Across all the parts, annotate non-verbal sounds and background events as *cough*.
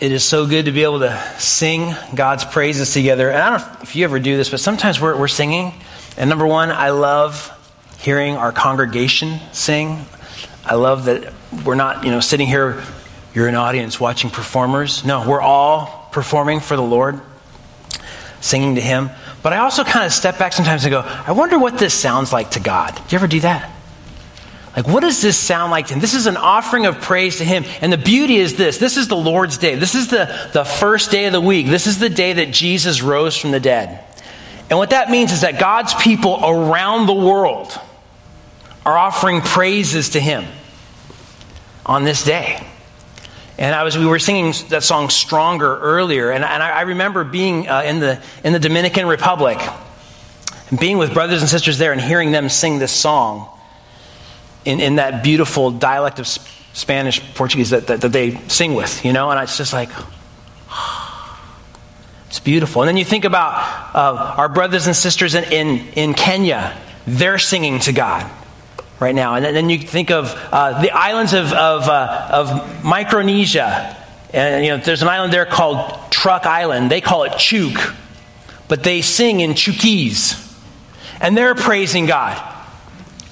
It is so good to be able to sing God's praises together. And I don't know if you ever do this, but sometimes we're, we're singing. And number one, I love hearing our congregation sing. I love that we're not, you know, sitting here, you're an audience watching performers. No, we're all performing for the Lord, singing to Him. But I also kind of step back sometimes and go, I wonder what this sounds like to God. Do you ever do that? Like, what does this sound like to him? This is an offering of praise to him. And the beauty is this this is the Lord's day. This is the, the first day of the week. This is the day that Jesus rose from the dead. And what that means is that God's people around the world are offering praises to him on this day. And I was, we were singing that song "Stronger" earlier, and, and I, remember being uh, in the in the Dominican Republic, and being with brothers and sisters there, and hearing them sing this song in, in that beautiful dialect of Spanish, Portuguese that, that, that they sing with, you know? And it's just like, *sighs* it's beautiful. And then you think about uh, our brothers and sisters in, in, in, Kenya, they're singing to God right now. And then you think of uh, the islands of, of, uh, of Micronesia. And you know, there's an island there called Truk Island. They call it Chuuk, but they sing in Chuukese. And they're praising God.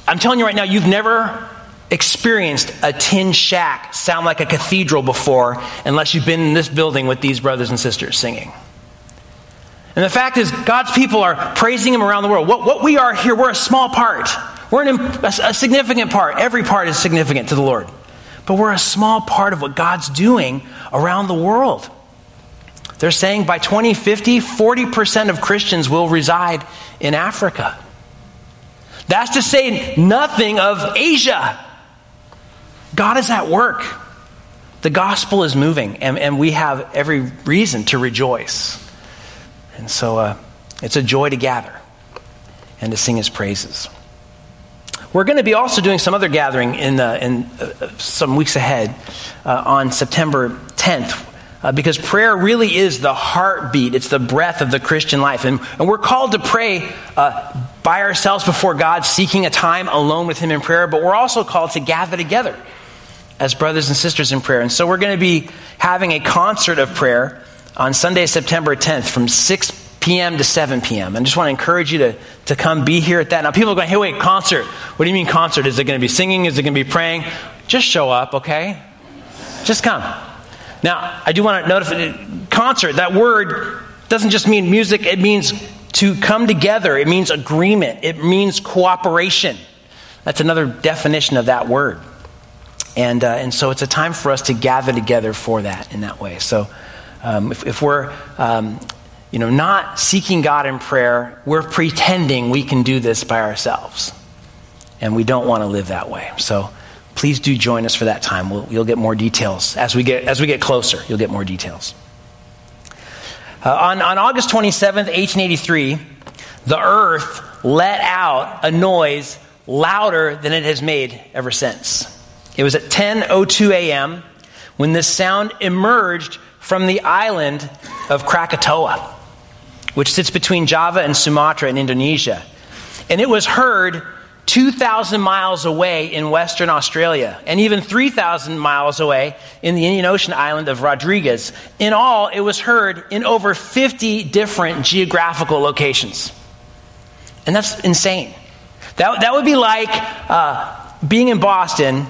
I'm telling you right now, you've never experienced a tin shack sound like a cathedral before unless you've been in this building with these brothers and sisters singing. And the fact is, God's people are praising Him around the world. What, what we are here, we're a small part. We're an, a, a significant part. Every part is significant to the Lord. But we're a small part of what God's doing around the world. They're saying by 2050, 40% of Christians will reside in Africa. That's to say nothing of Asia. God is at work. The gospel is moving, and, and we have every reason to rejoice. And so uh, it's a joy to gather and to sing his praises. We're going to be also doing some other gathering in, in uh, some weeks ahead uh, on September 10th uh, because prayer really is the heartbeat, it's the breath of the Christian life. And, and we're called to pray uh, by ourselves before God, seeking a time alone with Him in prayer, but we're also called to gather together as brothers and sisters in prayer. And so we're going to be having a concert of prayer on Sunday, September 10th from 6 p.m. to 7 p.m. I just want to encourage you to, to come be here at that. Now, people are going, hey, wait, concert. What do you mean concert? Is it going to be singing? Is it going to be praying? Just show up, okay? Just come. Now, I do want to notify concert, that word doesn't just mean music, it means to come together, it means agreement, it means cooperation. That's another definition of that word. And, uh, and so it's a time for us to gather together for that in that way. So um, if, if, we're um, you know, not seeking God in prayer, we're pretending we can do this by ourselves. And we don't want to live that way. So please do join us for that time. We'll, you'll get more details as we get, as we get closer. You'll get more details. Uh, on, on August 27th, 1883, the earth let out a noise louder than it has made ever since. It was at 10:02 a.m. when this sound emerged from the island of Krakatoa, which sits between Java and Sumatra in Indonesia. And it was heard 2,000 miles away in Western Australia, and even 3,000 miles away in the Indian Ocean island of Rodrigues. In all, it was heard in over 50 different geographical locations. And that's insane. That, that would be like uh, being in Boston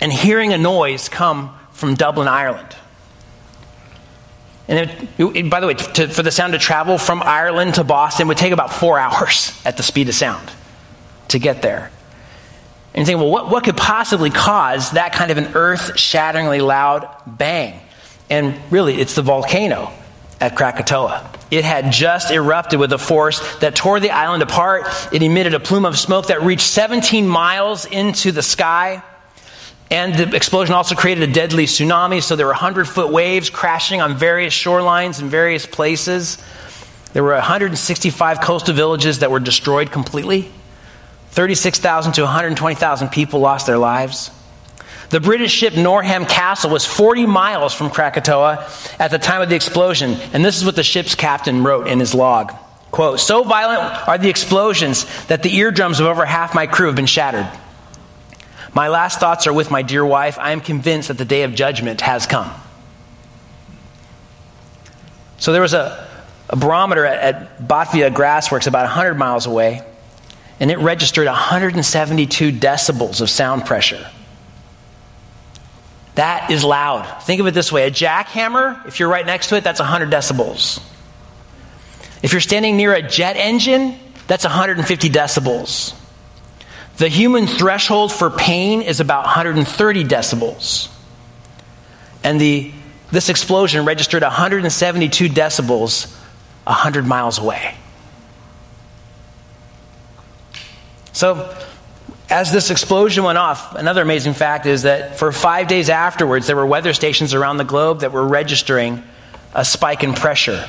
and hearing a noise come from Dublin, Ireland. And it, it, by the way, to, for the sound to travel from Ireland to Boston would take about four hours at the speed of sound to get there. And you think, well, what, what could possibly cause that kind of an earth shatteringly loud bang? And really, it's the volcano at Krakatoa. It had just erupted with a force that tore the island apart. It emitted a plume of smoke that reached 17 miles into the sky. And the explosion also created a deadly tsunami, so there were 100 foot waves crashing on various shorelines in various places. There were 165 coastal villages that were destroyed completely. 36,000 to 120,000 people lost their lives. The British ship Norham Castle was 40 miles from Krakatoa at the time of the explosion, and this is what the ship's captain wrote in his log. Quote, so violent are the explosions that the eardrums of over half my crew have been shattered. My last thoughts are with my dear wife. I am convinced that the day of judgment has come. So there was a, a barometer at, at Batavia Gasworks about 100 miles away, and it registered 172 decibels of sound pressure. That is loud. Think of it this way a jackhammer, if you're right next to it, that's 100 decibels. If you're standing near a jet engine, that's 150 decibels. The human threshold for pain is about 130 decibels. And the, this explosion registered 172 decibels 100 miles away. So, as this explosion went off, another amazing fact is that for five days afterwards, there were weather stations around the globe that were registering a spike in pressure.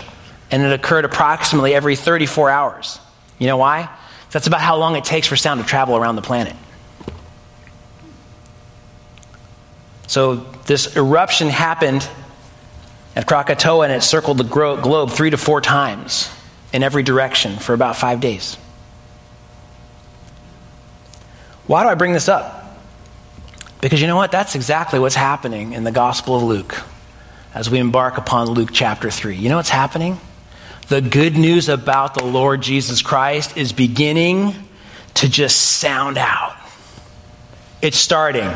And it occurred approximately every 34 hours. You know why? That's about how long it takes for sound to travel around the planet. So, this eruption happened at Krakatoa and it circled the globe three to four times in every direction for about five days. Why do I bring this up? Because you know what? That's exactly what's happening in the Gospel of Luke as we embark upon Luke chapter 3. You know what's happening? The good news about the Lord Jesus Christ is beginning to just sound out. It's starting.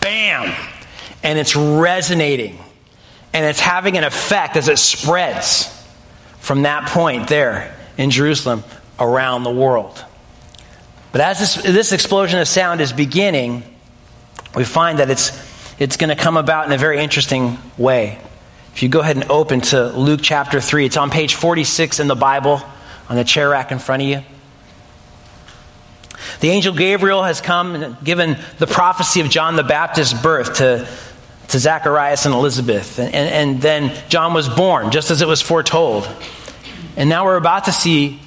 Bam! And it's resonating. And it's having an effect as it spreads from that point there in Jerusalem around the world. But as this, this explosion of sound is beginning, we find that it's, it's going to come about in a very interesting way. If you go ahead and open to Luke chapter 3, it's on page 46 in the Bible on the chair rack in front of you. The angel Gabriel has come and given the prophecy of John the Baptist's birth to, to Zacharias and Elizabeth. And, and, and then John was born, just as it was foretold. And now we're about to see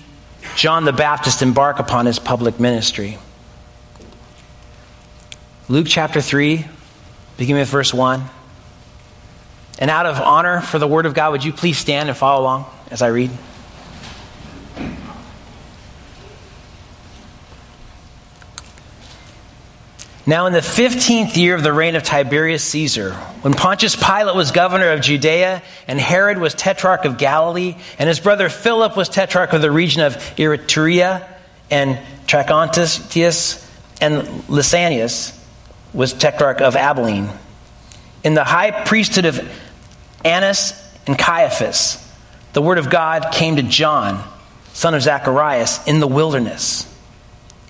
John the Baptist embark upon his public ministry. Luke chapter 3, beginning with verse 1. And out of honor for the word of God, would you please stand and follow along as I read? Now, in the 15th year of the reign of Tiberius Caesar, when Pontius Pilate was governor of Judea, and Herod was tetrarch of Galilee, and his brother Philip was tetrarch of the region of Ituraea, and Trachonitis and Lysanias was tetrarch of Abilene, in the high priesthood of Annas and Caiaphas, the word of God came to John, son of Zacharias, in the wilderness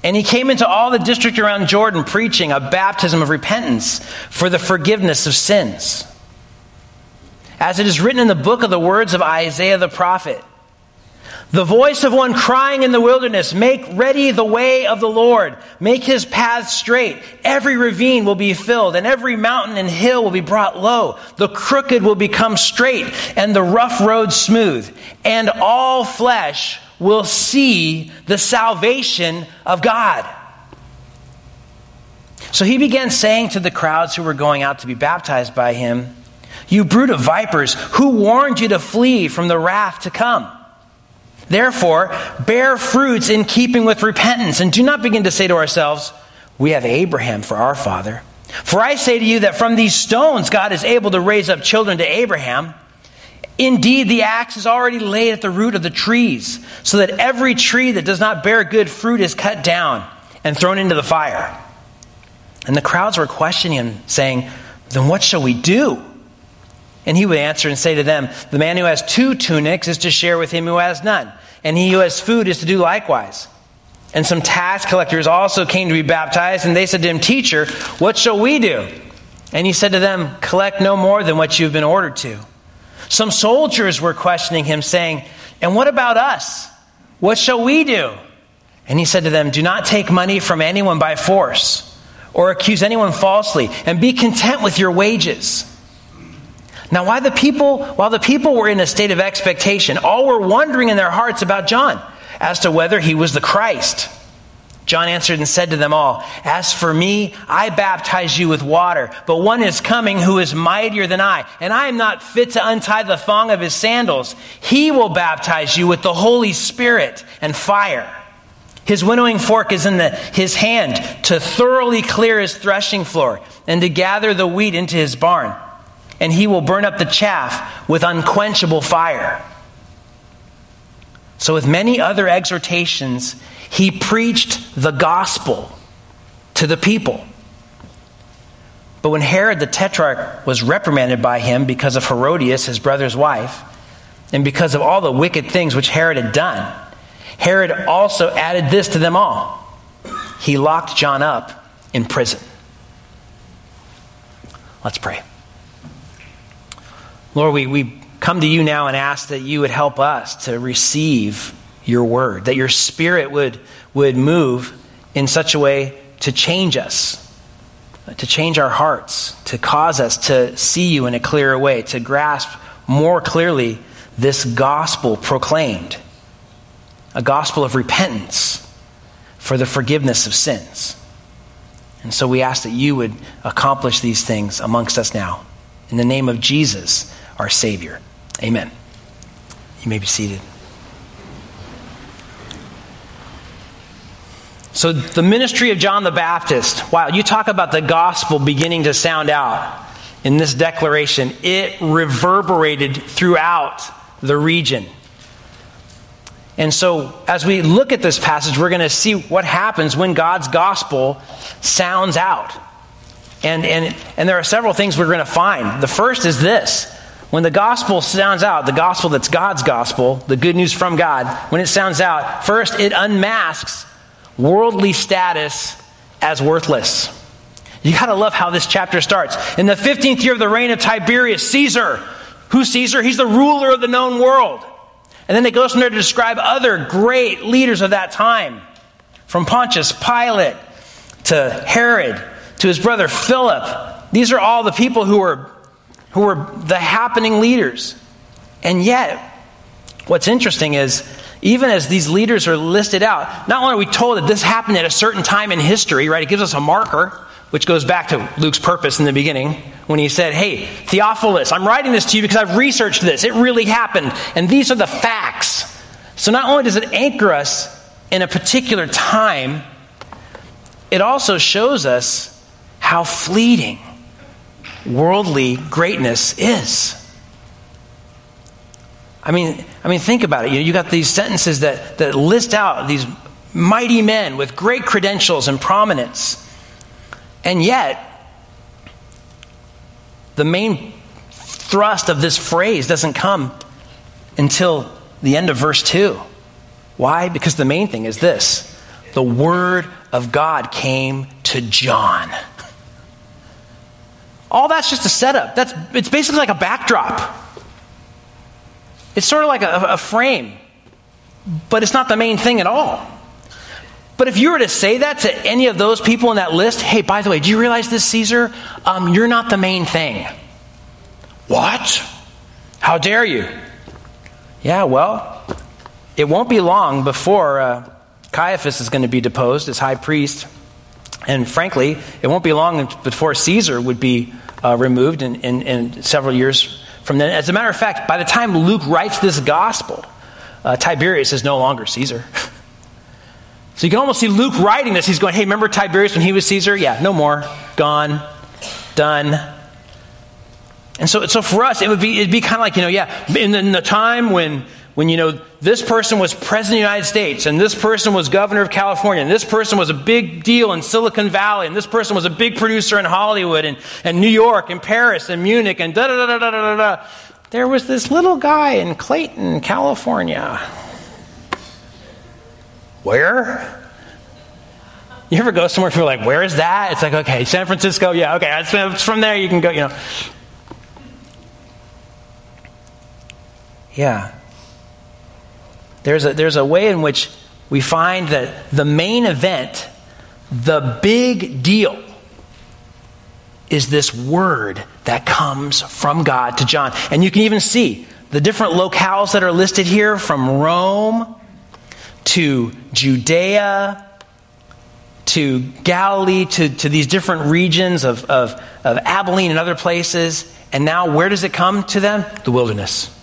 and he came into all the district around Jordan preaching a baptism of repentance for the forgiveness of sins. As it is written in the book of the words of Isaiah the prophet The voice of one crying in the wilderness, Make ready the way of the Lord, make his path straight. Every ravine will be filled, and every mountain and hill will be brought low. The crooked will become straight, and the rough road smooth, and all flesh will see the salvation of God. So he began saying to the crowds who were going out to be baptized by him, You brood of vipers, who warned you to flee from the wrath to come? Therefore, bear fruits in keeping with repentance, and do not begin to say to ourselves, We have Abraham for our father. For I say to you that from these stones God is able to raise up children to Abraham. Indeed, the axe is already laid at the root of the trees, so that every tree that does not bear good fruit is cut down and thrown into the fire. And the crowds were questioning him, saying, Then what shall we do? And he would answer and say to them, The man who has two tunics is to share with him who has none, and he who has food is to do likewise. And some tax collectors also came to be baptized, and they said to him, Teacher, what shall we do? And he said to them, Collect no more than what you have been ordered to. Some soldiers were questioning him, saying, And what about us? What shall we do? And he said to them, Do not take money from anyone by force or accuse anyone falsely, and be content with your wages. Now, why the people, while the people were in a state of expectation, all were wondering in their hearts about John as to whether he was the Christ. John answered and said to them all, As for me, I baptize you with water, but one is coming who is mightier than I, and I am not fit to untie the thong of his sandals. He will baptize you with the Holy Spirit and fire. His winnowing fork is in the, his hand to thoroughly clear his threshing floor and to gather the wheat into his barn. And he will burn up the chaff with unquenchable fire. So, with many other exhortations, he preached the gospel to the people. But when Herod the Tetrarch was reprimanded by him because of Herodias, his brother's wife, and because of all the wicked things which Herod had done, Herod also added this to them all he locked John up in prison. Let's pray. Lord, we, we come to you now and ask that you would help us to receive your word, that your spirit would, would move in such a way to change us, to change our hearts, to cause us to see you in a clearer way, to grasp more clearly this gospel proclaimed a gospel of repentance for the forgiveness of sins. And so we ask that you would accomplish these things amongst us now. In the name of Jesus, our Savior. Amen. You may be seated. So, the ministry of John the Baptist, wow, you talk about the gospel beginning to sound out in this declaration, it reverberated throughout the region. And so, as we look at this passage, we're going to see what happens when God's gospel sounds out. And, and, and there are several things we're going to find. The first is this when the gospel sounds out, the gospel that's God's gospel, the good news from God, when it sounds out, first it unmasks worldly status as worthless. You got to love how this chapter starts. In the 15th year of the reign of Tiberius, Caesar, who's Caesar? He's the ruler of the known world. And then it goes from there to describe other great leaders of that time, from Pontius Pilate to Herod to his brother Philip. These are all the people who were, who were the happening leaders. And yet, what's interesting is, even as these leaders are listed out, not only are we told that this happened at a certain time in history, right? It gives us a marker, which goes back to Luke's purpose in the beginning when he said, Hey, Theophilus, I'm writing this to you because I've researched this. It really happened. And these are the facts. So not only does it anchor us in a particular time, it also shows us how fleeting worldly greatness is. I mean, I mean, think about it. You, you got these sentences that, that list out these mighty men with great credentials and prominence. And yet, the main thrust of this phrase doesn't come until the end of verse 2. Why? Because the main thing is this the Word of God came to John. All that's just a setup. That's, it's basically like a backdrop. It's sort of like a, a frame, but it's not the main thing at all. But if you were to say that to any of those people in that list, hey, by the way, do you realize this, Caesar? Um, you're not the main thing. What? How dare you? Yeah, well, it won't be long before uh, Caiaphas is going to be deposed as high priest. And frankly, it won't be long before Caesar would be uh, removed in, in, in, several years from then. As a matter of fact, by the time Luke writes this gospel, uh, Tiberius is no longer Caesar. *laughs* so you can almost see Luke writing this. He's going, hey, remember Tiberius when he was Caesar? Yeah, no more. Gone. Done. And so, so for us, it would be, it'd be kind of like, you know, yeah, in the, in the time when, when, you know, this person was president of the United States, and this person was governor of California, and this person was a big deal in Silicon Valley, and this person was a big producer in Hollywood, and, and New York, and Paris, and Munich, and da da da da da da da. There was this little guy in Clayton, California. Where? You ever go somewhere, people are like, where is that? It's like, okay, San Francisco, yeah, okay, it's from there, you can go, you know. Yeah. There's a, there's a way in which we find that the main event, the big deal, is this word that comes from God to John. And you can even see the different locales that are listed here from Rome to Judea to Galilee to, to these different regions of, of, of Abilene and other places. And now, where does it come to them? The wilderness.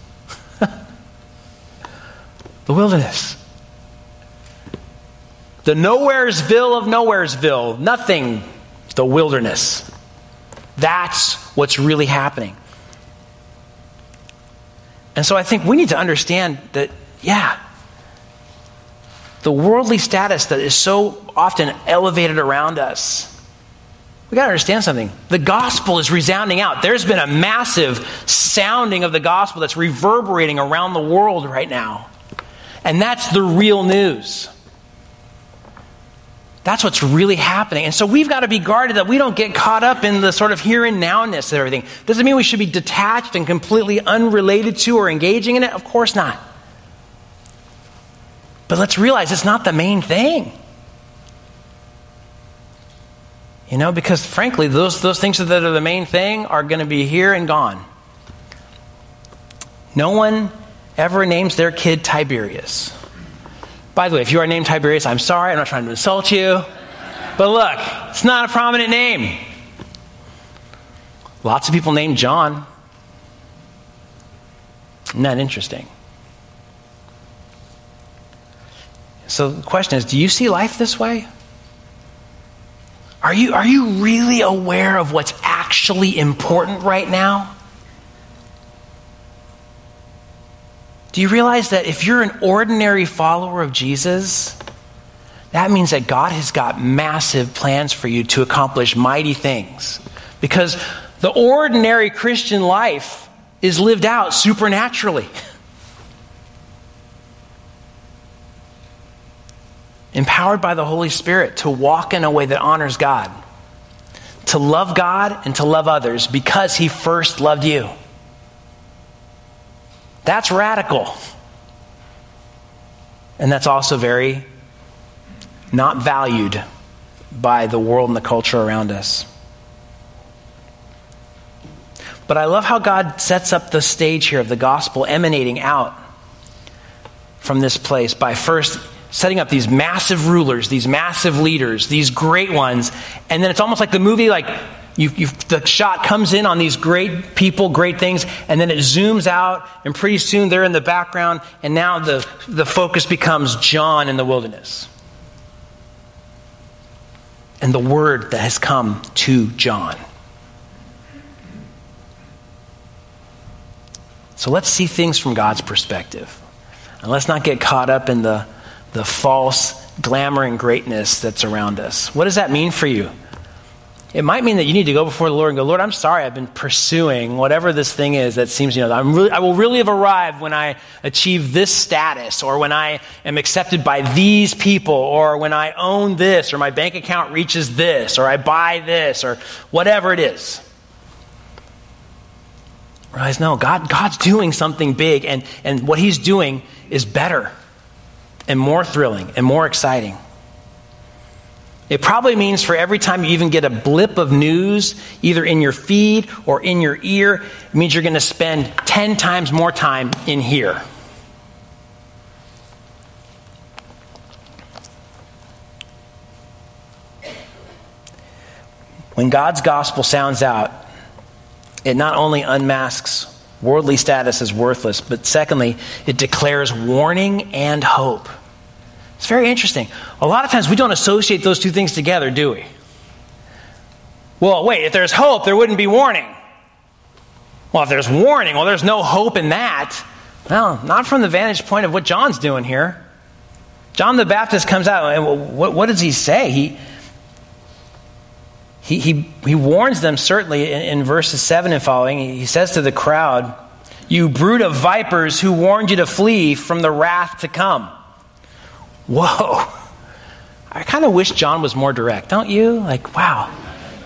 The wilderness. The nowheresville of nowheresville. Nothing. The wilderness. That's what's really happening. And so I think we need to understand that, yeah, the worldly status that is so often elevated around us. We got to understand something. The gospel is resounding out. There's been a massive sounding of the gospel that's reverberating around the world right now. And that's the real news. That's what's really happening. And so we've got to be guarded that we don't get caught up in the sort of here and nowness of everything. Doesn't mean we should be detached and completely unrelated to or engaging in it? Of course not. But let's realize it's not the main thing. You know, because frankly, those, those things that are the main thing are going to be here and gone. No one ever names their kid Tiberius. By the way, if you are named Tiberius, I'm sorry, I'm not trying to insult you. But look, it's not a prominent name. Lots of people named John. Isn't that interesting? So the question is do you see life this way? Are you, are you really aware of what's actually important right now? Do you realize that if you're an ordinary follower of Jesus, that means that God has got massive plans for you to accomplish mighty things? Because the ordinary Christian life is lived out supernaturally. *laughs* empowered by the Holy Spirit to walk in a way that honors God, to love God and to love others because He first loved you. That's radical. And that's also very not valued by the world and the culture around us. But I love how God sets up the stage here of the gospel emanating out from this place by first setting up these massive rulers, these massive leaders, these great ones, and then it's almost like the movie, like you, the shot comes in on these great people, great things, and then it zooms out, and pretty soon they're in the background, and now the, the focus becomes John in the wilderness. And the word that has come to John. So let's see things from God's perspective. And let's not get caught up in the the false glamour and greatness that's around us. What does that mean for you? It might mean that you need to go before the Lord and go, Lord, I'm sorry I've been pursuing whatever this thing is that seems, you know, I'm really, I will really have arrived when I achieve this status or when I am accepted by these people or when I own this or my bank account reaches this or I buy this or whatever it is. Realize, no, God, God's doing something big and, and what He's doing is better and more thrilling and more exciting. It probably means for every time you even get a blip of news, either in your feed or in your ear, it means you're going to spend 10 times more time in here. When God's gospel sounds out, it not only unmasks Worldly status as worthless. But secondly, it declares warning and hope. It's very interesting. A lot of times we don't associate those two things together, do we? Well, wait, if there's hope, there wouldn't be warning. Well, if there's warning, well, there's no hope in that. Well, not from the vantage point of what John's doing here. John the Baptist comes out, and what, what does he say? He, he, he, he warns them certainly in, in verses 7 and following. He says to the crowd, You brood of vipers who warned you to flee from the wrath to come. Whoa. I kind of wish John was more direct, don't you? Like, wow.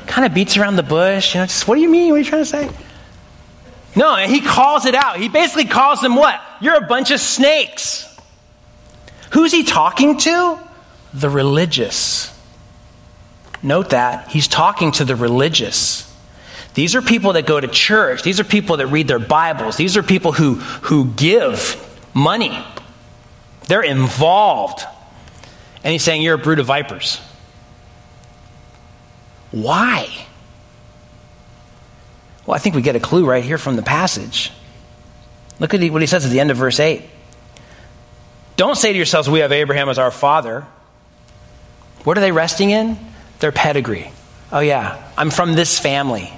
Kind of beats around the bush. You know, just, what do you mean? What are you trying to say? No, and he calls it out. He basically calls them what? You're a bunch of snakes. Who's he talking to? The religious. Note that he's talking to the religious. These are people that go to church. These are people that read their Bibles. These are people who, who give money. They're involved. And he's saying, You're a brood of vipers. Why? Well, I think we get a clue right here from the passage. Look at what he says at the end of verse 8. Don't say to yourselves, We have Abraham as our father. What are they resting in? their pedigree. Oh, yeah, I'm from this family.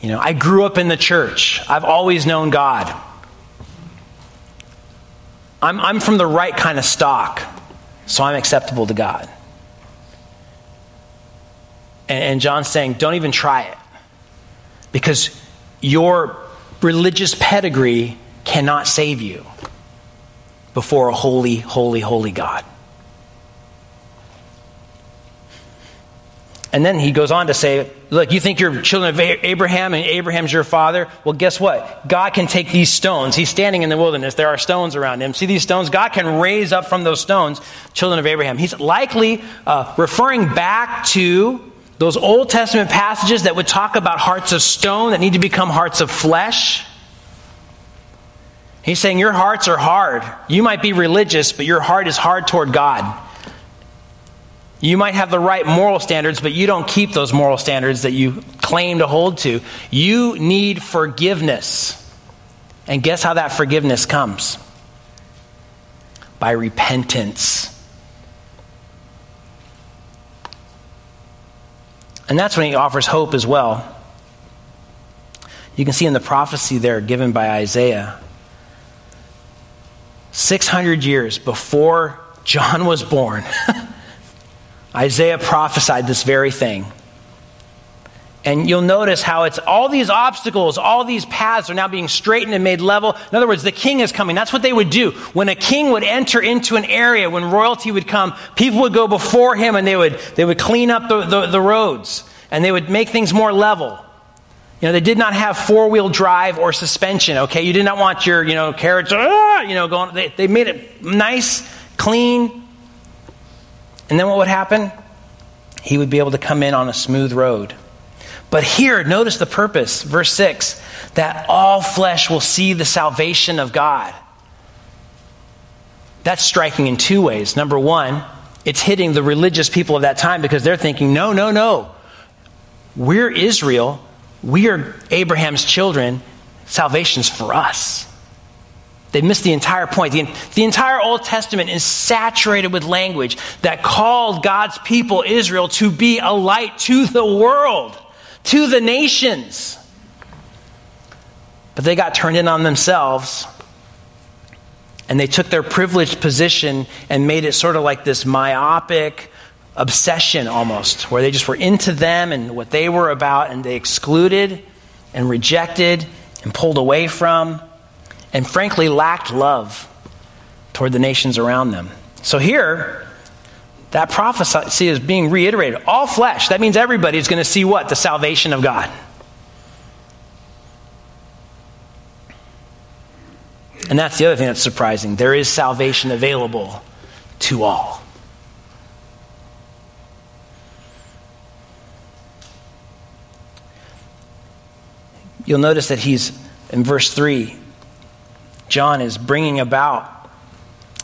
You know, I grew up in the church. I've always known God. I'm, I'm from the right kind of stock, so I'm acceptable to God. And, and John's saying, don't even try it. Because your religious pedigree cannot save you before a holy, holy, holy God. And then he goes on to say, Look, you think you're children of Abraham and Abraham's your father? Well, guess what? God can take these stones. He's standing in the wilderness. There are stones around him. See these stones? God can raise up from those stones children of Abraham. He's likely uh, referring back to those Old Testament passages that would talk about hearts of stone that need to become hearts of flesh. He's saying your hearts are hard. You might be religious, but your heart is hard toward God. You might have the right moral standards, but you don't keep those moral standards that you claim to hold to. You need forgiveness. And guess how that forgiveness comes? By repentance. And that's when he offers hope as well. You can see in the prophecy there given by Isaiah 600 years before John was born. *laughs* Isaiah prophesied this very thing. And you'll notice how it's all these obstacles, all these paths are now being straightened and made level. In other words, the king is coming. That's what they would do. When a king would enter into an area, when royalty would come, people would go before him and they would, they would clean up the, the, the roads and they would make things more level. You know, they did not have four wheel drive or suspension, okay? You did not want your, you know, carriage, ah, you know, going. They, they made it nice, clean, and then what would happen? He would be able to come in on a smooth road. But here, notice the purpose, verse 6 that all flesh will see the salvation of God. That's striking in two ways. Number one, it's hitting the religious people of that time because they're thinking, no, no, no. We're Israel. We are Abraham's children. Salvation's for us. They missed the entire point. The, the, entire Old Testament is saturated with language that called God's people, Israel, to be a light to the world, to the nations. But they got turned in on themselves, and they took their privileged position and made it sort of like this myopic obsession almost, where they just were into them and what they were about, and they excluded and rejected and pulled away from and frankly lacked love toward the nations around them. So here, that prophecy is being reiterated. All flesh, that means everybody is going to see what? The salvation of God. And that's the other thing that's surprising. There is salvation available to all. You'll notice that he's in verse 3 John is bringing about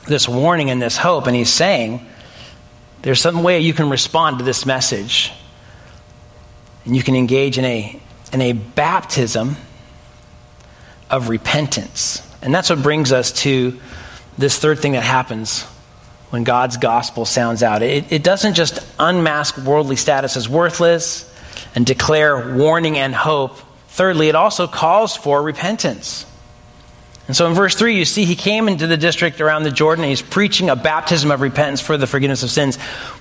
this warning and this hope, and he's saying there's some way you can respond to this message. And you can engage in a, in a baptism of repentance. And that's what brings us to this third thing that happens when God's gospel sounds out. It, it doesn't just unmask worldly status as worthless and declare warning and hope. Thirdly, it also calls for repentance. And so in verse 3, you see he came into the district around the Jordan and he's preaching a baptism of repentance for the forgiveness of sins.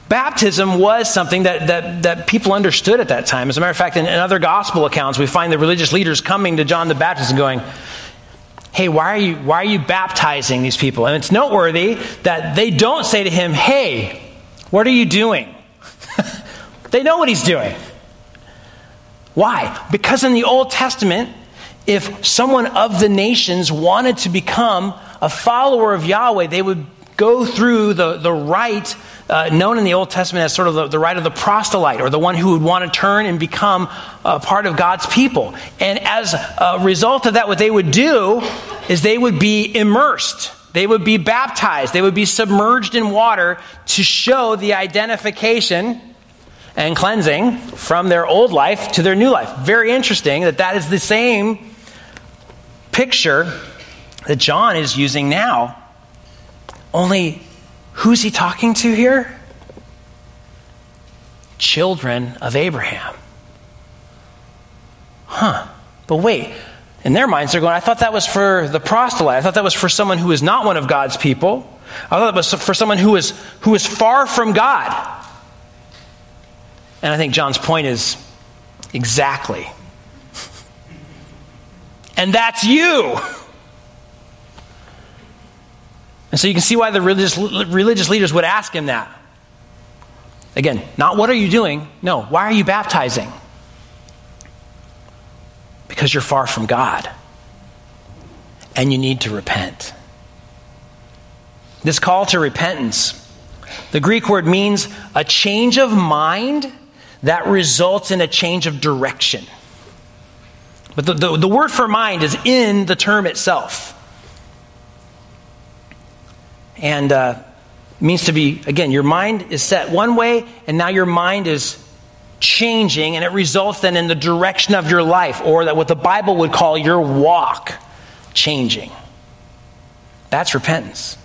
Baptism was something that, that, that people understood at that time. As a matter of fact, in, in other gospel accounts, we find the religious leaders coming to John the Baptist and going, Hey, why are you, why are you baptizing these people? And it's noteworthy that they don't say to him, Hey, what are you doing? *laughs* they know what he's doing. Why? Because in the Old Testament, if someone of the nations wanted to become a follower of Yahweh, they would go through the, the rite uh, known in the Old Testament as sort of the, the rite of the proselyte, or the one who would want to turn and become a part of God's people. And as a result of that, what they would do is they would be immersed. They would be baptized. They would be submerged in water to show the identification and cleansing from their old life to their new life. Very interesting that that is the same picture that John is using now. Only, who's he talking to here? Children of Abraham. Huh. But wait, In their minds, they're going, I thought that was for the proselyte. I thought that was for someone who is not one of God's people. I thought it was for someone who is, who is far from God. And I think John's point is exactly. And that's you. And so you can see why the religious, religious leaders would ask him that. Again, not what are you doing? No, why are you baptizing? Because you're far from God. And you need to repent. This call to repentance, the Greek word means a change of mind that results in a change of direction. But the, the, the, word for mind is in the term itself. And uh, means to be, again, your mind is set one way, and now your mind is changing, and it results then in the direction of your life, or that what the Bible would call your walk changing. That's repentance.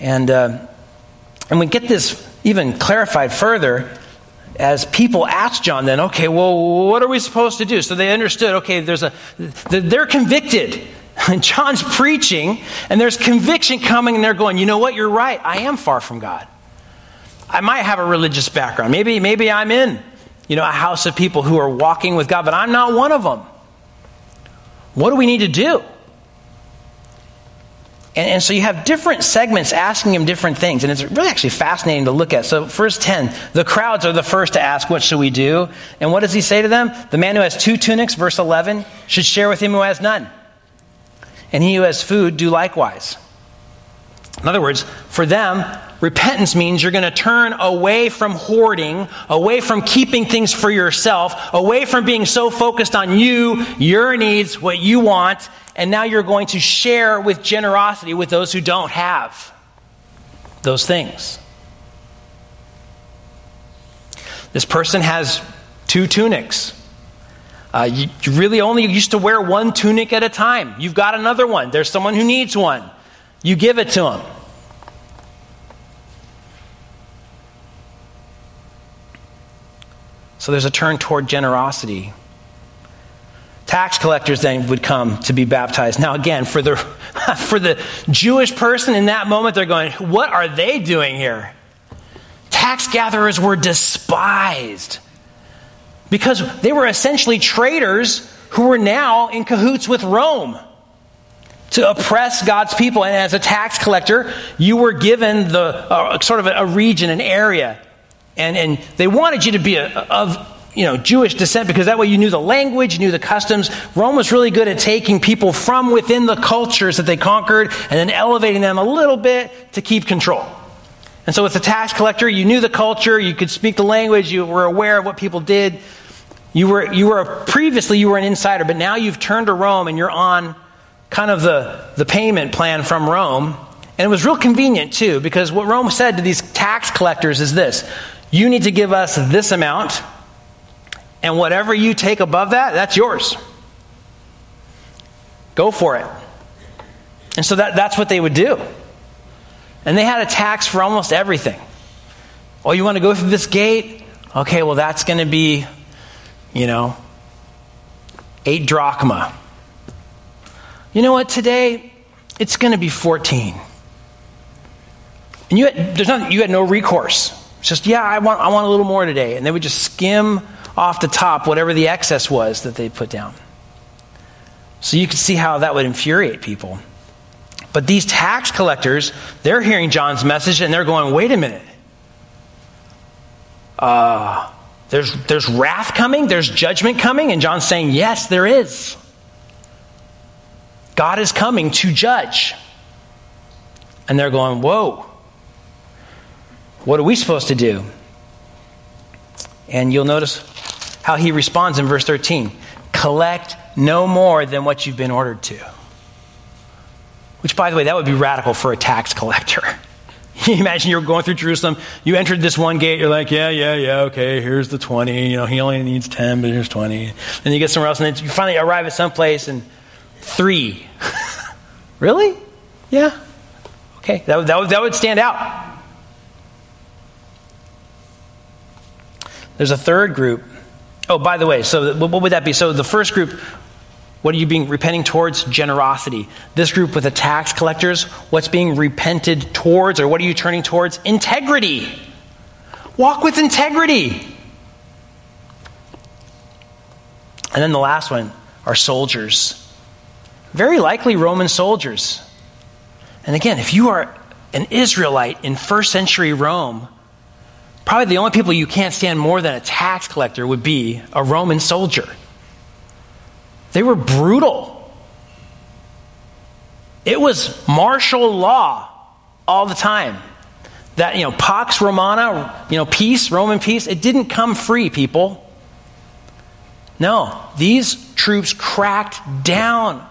And, uh, and we get this even clarified further as people asked John then, okay, well, what are we supposed to do? So they understood, okay, there's a, they're convicted. *laughs* And John's preaching, and there's conviction coming, and they're going, you know what, you're right. I am far from God. I might have a religious background. Maybe, maybe I'm in, you know, a house of people who are walking with God, but I'm not one of them. What do we need to do? And, and, so you have different segments asking him different things, and it's really actually fascinating to look at. So, verse 10, the crowds are the first to ask, What should we do? And what does he say to them? The man who has two tunics, verse 11, should share with him who has none. And he who has food, do likewise. In other words, for them, repentance means you're going to turn away from hoarding, away from keeping things for yourself, away from being so focused on you, your needs, what you want, and now you're going to share with generosity with those who don't have those things. This person has two tunics. Uh, you, you really only used to wear one tunic at a time. You've got another one. There's someone who needs one. You give it to them. So there's a turn toward generosity tax collectors then would come to be baptized. Now, again, for the, *laughs* for the Jewish person in that moment, they're going, What are they doing here? Tax gatherers were despised because they were essentially traitors who were now in cahoots with Rome to oppress God's people. And as a tax collector, you were given the uh, sort of a, region, an area. And, and they wanted you to be a, of you know, Jewish descent because that way you knew the language, you knew the customs. Rome was really good at taking people from within the cultures that they conquered and then elevating them a little bit to keep control. And so, with the tax collector, you knew the culture, you could speak the language, you were aware of what people did. You were, you were previously you were an insider, but now you've turned to Rome and you're on kind of the, the payment plan from Rome. And it was real convenient too, because what Rome said to these tax collectors is this you need to give us this amount and whatever you take above that, that's yours. Go for it. And so that, that's what they would do. And they had a tax for almost everything. Oh, you want to go through this gate? Okay, well, that's going to be, you know, eight drachma. You know what? Today, it's going to be 14. And you had, there's not, you had no recourse. Just, yeah, I want, I want a little more today. And they would just skim off the top whatever the excess was that they put down. So you can see how that would infuriate people. But these tax collectors, they're hearing John's message and they're going, wait a minute. Uh, there's, there's wrath coming, there's judgment coming. And John's saying, yes, there is. God is coming to judge. And they're going, whoa. What are we supposed to do? And you'll notice how he responds in verse 13 collect no more than what you've been ordered to. Which, by the way, that would be radical for a tax collector. *laughs* imagine you're going through Jerusalem, you entered this one gate, you're like, yeah, yeah, yeah, okay, here's the 20. You know, he only needs 10, but here's 20. Then you get somewhere else, and then you finally arrive at some place, and three. *laughs* really? Yeah. Okay, that, that, that would stand out. There's a third group Oh, by the way, so what would that be? So the first group, what are you being repenting towards? Generosity. This group with the tax collectors, what's being repented towards, or what are you turning towards? Integrity. Walk with integrity. And then the last one are soldiers. Very likely Roman soldiers. And again, if you are an Israelite in first century Rome, probably the only people you can't stand more than a tax collector would be a Roman soldier. They were brutal. It was martial law all the time. That, you know, Pax Romana, you know, peace, Roman peace, it didn't come free, people. No, these troops cracked down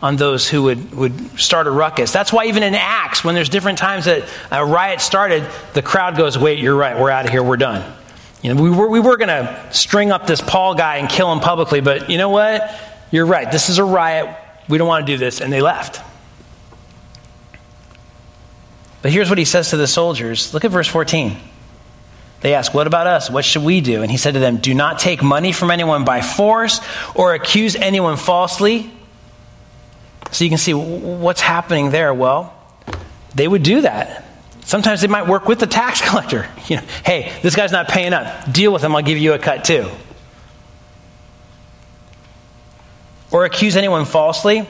on those who would, would start a ruckus. That's why, even in Acts, when there's different times that a riot started, the crowd goes, Wait, you're right, we're out of here, we're done. You know, we were, we were going to string up this Paul guy and kill him publicly, but you know what? You're right, this is a riot. We don't want to do this. And they left. But here's what he says to the soldiers. Look at verse 14. They ask, What about us? What should we do? And he said to them, Do not take money from anyone by force or accuse anyone falsely so you can see what's happening there. Well, they would do that. Sometimes they might work with the tax *laughs* collector. You know, hey, this guy's not paying up. Deal with him. I'll give you a cut too. Or accuse anyone falsely.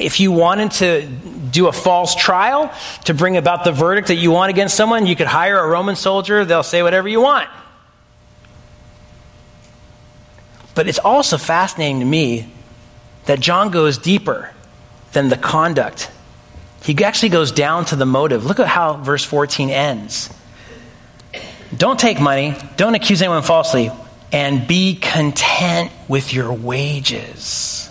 If you wanted to do a false trial to bring about the verdict that you want against someone, you could hire a Roman soldier. They'll say whatever you want. But it's also fascinating to me that John goes deeper than the conduct. He actually goes down to the motive. Look at how verse 14 ends. Don't take money, don't accuse anyone falsely, and be content with your wages.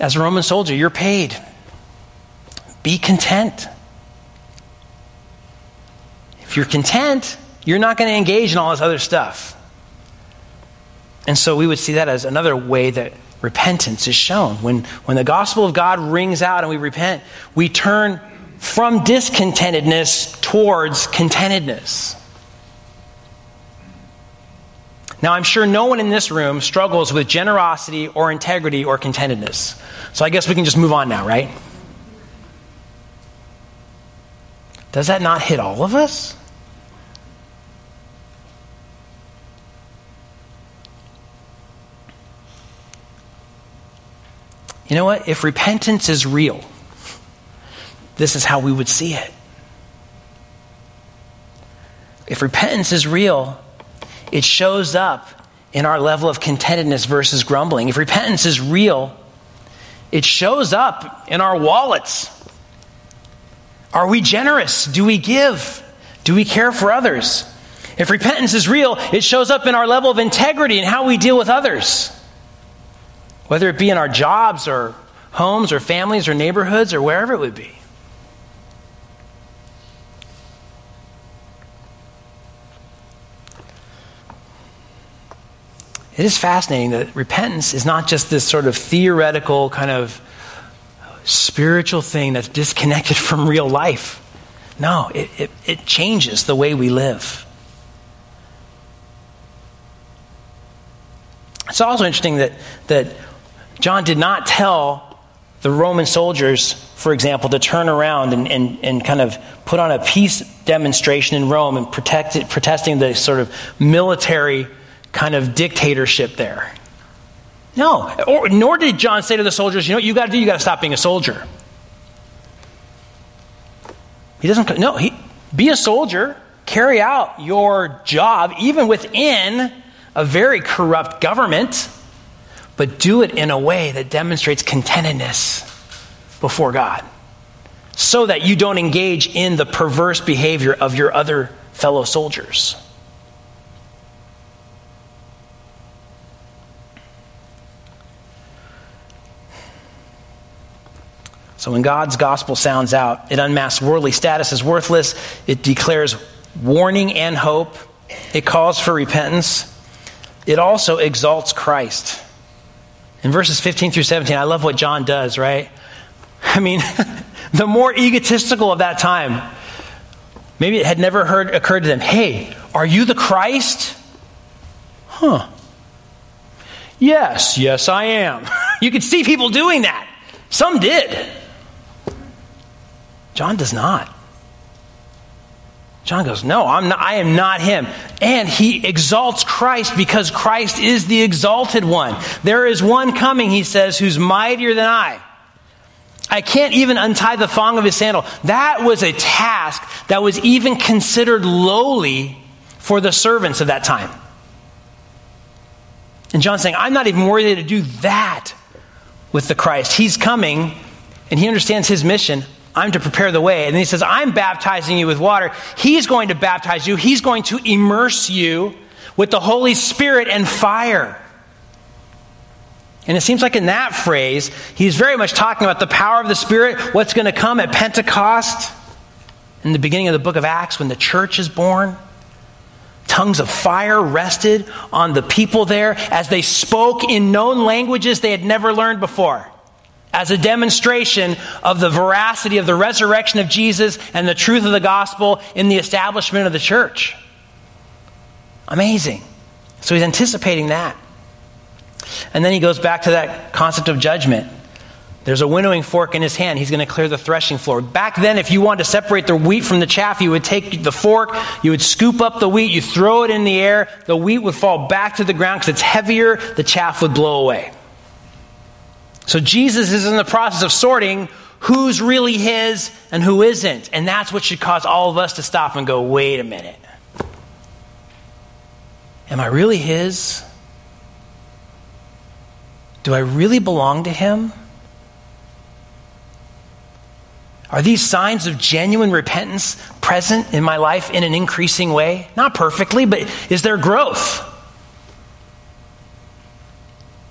As a Roman soldier, you're paid. Be content. If you're content, you're not going to engage in all this other stuff. And so we would see that as another way that repentance is shown. When, when the gospel of God rings out and we repent, we turn from discontentedness towards contentedness. Now, I'm sure no one in this room struggles with generosity or integrity or contentedness. So I guess we can just move on now, right? Does that not hit all of us? You know what? If repentance is real, this is how we would see it. If repentance is real, it shows up in our level of contentedness versus grumbling. If repentance is real, it shows up in our wallets. Are we generous? Do we give? Do we care for others? If repentance is real, it shows up in our level of integrity and how we deal with others whether it be in our jobs or homes or families or neighborhoods or wherever it would be. It is fascinating that repentance is not just this sort of theoretical kind of spiritual thing that's disconnected *laughs* from real life. No, it, it, it changes the way we live. It's also interesting that, that John did not tell the Roman soldiers, for example, to turn around and, and, and kind of put on a peace demonstration in Rome and protect it, protesting the sort of military kind of dictatorship there. No, or, nor did John say to the soldiers, you know what you got to do? You got to stop being a soldier. He doesn't, no, he, be a soldier, carry out your job, even within a very corrupt government but do it in a way that demonstrates contentedness before God so that you don't engage in the perverse behavior of your other fellow soldiers. So when God's gospel sounds out, it unmasks worldly status as worthless, it declares warning and hope, it calls for repentance, it also exalts Christ. In verses 15 through 17, I love what John does, right? *laughs* I mean, *laughs* the more egotistical of that time, maybe it had never heard, occurred to them hey, Are you the Christ? Huh. Yes, yes, I am. *laughs* you could see people doing that. Some did. John does not. John goes, No, I'm not, I am not him. And he exalts Christ because Christ is the exalted one. There is one coming, he says, who's mightier than I. I can't even untie the thong of his sandal. That was a task that was even considered lowly for the servants of that time. And John's saying, I'm not even worthy to do that with the Christ. He's coming and he understands his mission. I'm to prepare the way. And he says, I'm baptizing you with water. He's going to baptize you. He's going to immerse you with the Holy Spirit and fire. And it seems like in that phrase, he's very much talking about the power of the Spirit, what's going to come at Pentecost, in the beginning of the book of Acts when the church is born. Tongues of fire rested on the people there as they spoke in known languages they had never learned before, as a demonstration of the veracity of the resurrection of Jesus and the truth of the gospel in the establishment of the church. Amazing. So he's anticipating that. And then he goes back to that concept of judgment. There's a winnowing fork in his hand. He's going to clear the threshing floor. Back then, if you wanted to separate the wheat from the chaff, you would take the fork, you would scoop up the wheat, you throw it in the air, the wheat would fall back to the ground because it's heavier, the chaff would blow away. So Jesus is in the process of sorting who's really his and who isn't. And that's what should cause all of us to stop and go, wait a minute. Am I really his? Do I really belong to him? Are these signs of genuine repentance present in my life in an increasing way? Not perfectly, but is there growth?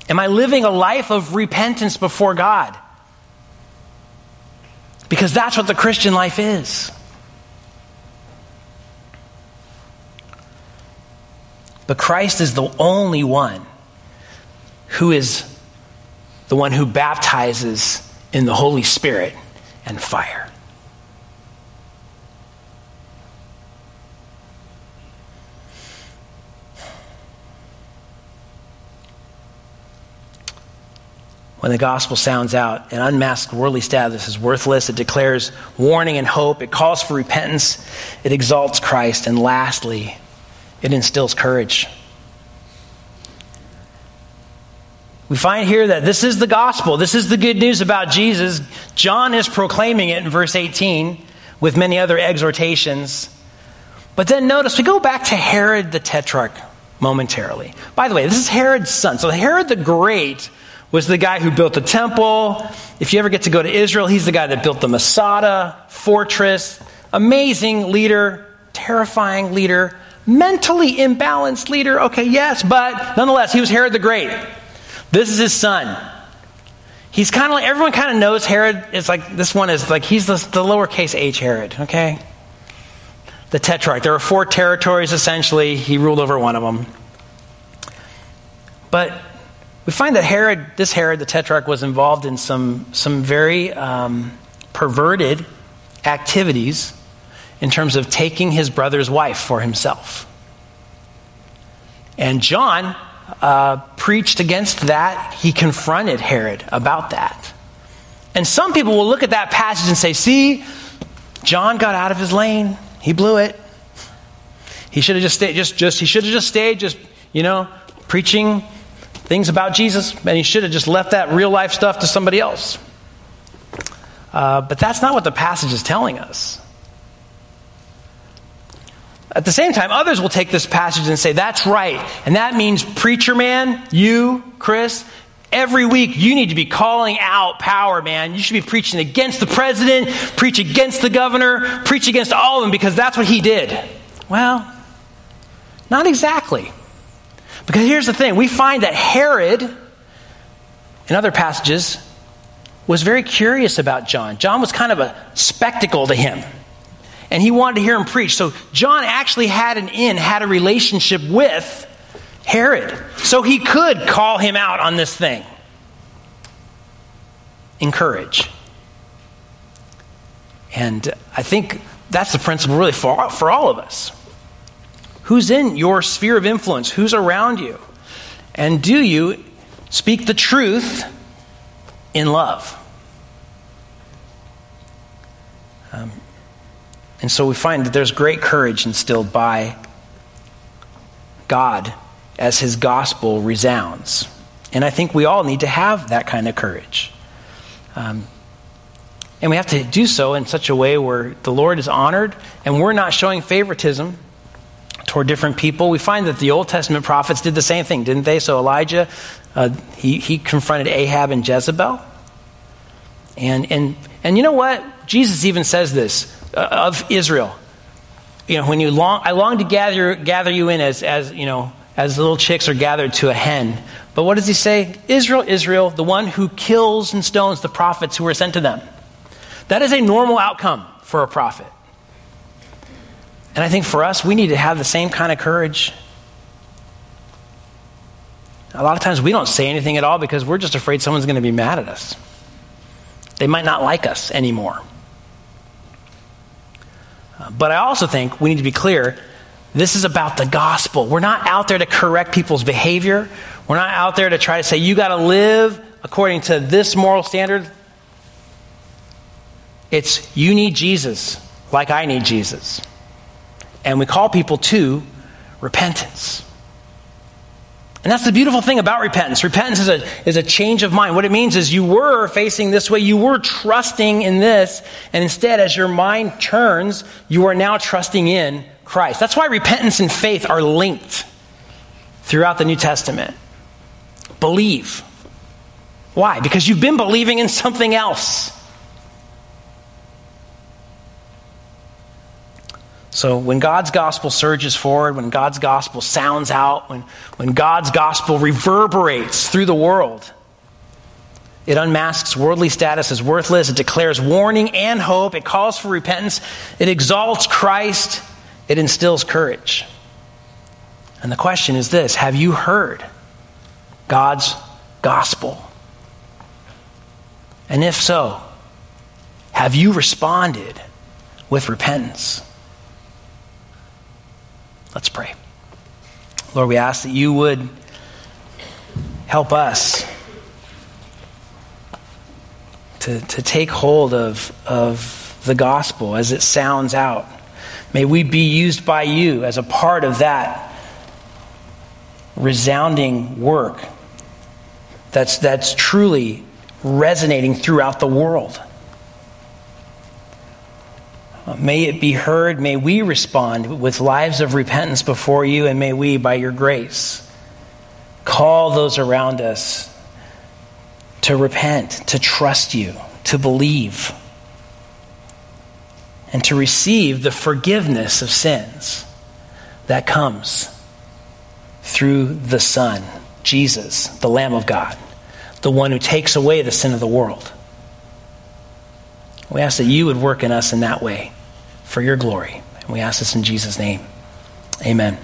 Am I living a life of repentance before God? Because that's what the Christian life is. But Christ is the only one who is the one who baptizes in the Holy Spirit and fire. When the gospel sounds out, an unmasked worldly status is worthless. It declares warning and hope. It calls for repentance. It exalts Christ. And lastly, it instills courage. We find here that this is the gospel. This is the good news about Jesus. John is proclaiming it in verse 18 with many other exhortations. But then notice we go back to Herod the Tetrarch momentarily. By the way, this is Herod's son. So Herod the Great was the guy who built the temple. If you ever get to go to Israel, he's the guy that built the Masada fortress. Amazing leader, terrifying leader, mentally imbalanced leader. Okay, yes, but nonetheless, he was Herod the Great. This is his son. He's kind of like, everyone kind of knows Herod. It's like, this one is like, he's the, the lowercase h Herod, okay? The tetrarch. There were four territories essentially. He ruled over one of them. But we find that Herod, this Herod, the tetrarch, was involved in some, some very um, perverted activities in terms of taking his brother's wife for himself. And John uh, preached against that. He confronted Herod about that. And some people will look at that passage and say, see, John got out of his lane. He blew it. He should have just stayed, just, just, he should have just stayed, just, you know, preaching things about Jesus, and he should have just left that real life stuff to somebody else. Uh, but that's not what the passage is telling us. At the same time, others will take this passage and say, that's right. And that means, preacher man, you, Chris, every week you need to be calling out power, man. You should be preaching against the president, preach against the governor, preach against all of them because that's what he did. Well, not exactly. Because here's the thing we find that Herod, in other passages, was very curious about John. John was kind of a spectacle to him and he wanted to hear him preach. So John actually had an in, had a relationship with Herod. So he could call him out on this thing. Encourage. And I think that's the principle really for, for all of us. Who's in your sphere of influence? Who's around you? And do you speak the truth in love? Um, and so we find that there's great courage instilled by God as his gospel resounds. And I think we all need to have that kind of courage. Um, and we have to do so in such a way where the Lord is honored and we're not showing favoritism toward different people. We find that the Old Testament prophets did the same thing, didn't they? So Elijah, uh, he, he confronted Ahab and Jezebel. And, and, and you know what? Jesus even says this uh, of Israel. You know, when you long, I long to gather, gather you in as, as, you know, as little chicks are gathered to a hen. But what does he say? Israel, Israel, the one who kills and stones the prophets who were sent to them. That is a normal outcome for a prophet. And I think for us, we need to have the same kind of courage. A lot of times we don't say anything at all because we're just afraid someone's going to be mad at us. They might not like us anymore. Uh, but I also think we need to be clear this is about the gospel. We're not out there to correct people's behavior. We're not out there to try to say, you got to live according to this moral standard. It's you need Jesus like I need Jesus. And we call people to repentance. And that's the beautiful thing about repentance. Repentance is a, is a change of mind. What it means is you were facing this way, you were trusting in this, and instead, as your mind turns, you are now trusting in Christ. That's why repentance and faith are linked throughout the New Testament. Believe. Why? Because you've been believing in something else. So when God's gospel surges forward, when God's gospel sounds out, when, when God's gospel reverberates through the world, it unmasks worldly status as worthless. It declares warning and hope. It calls for repentance. It exalts Christ. It instills courage. And the question is this Have you heard God's gospel? And if so, have you responded with repentance? Let's pray. Lord, we ask that you would help us to, to take hold of, of the gospel as it sounds out. May we be used by you as a part of that resounding work that's, that's truly resonating throughout the world. May it be heard. May we respond with lives of repentance before you, and may we, by your grace, call those around us to repent, to trust you, to believe, and to receive the forgiveness of sins that comes through the Son, Jesus, the Lamb of God, the one who takes away the sin of the world. We ask that you would work in us in that way for your glory. And we ask this in Jesus' name. Amen.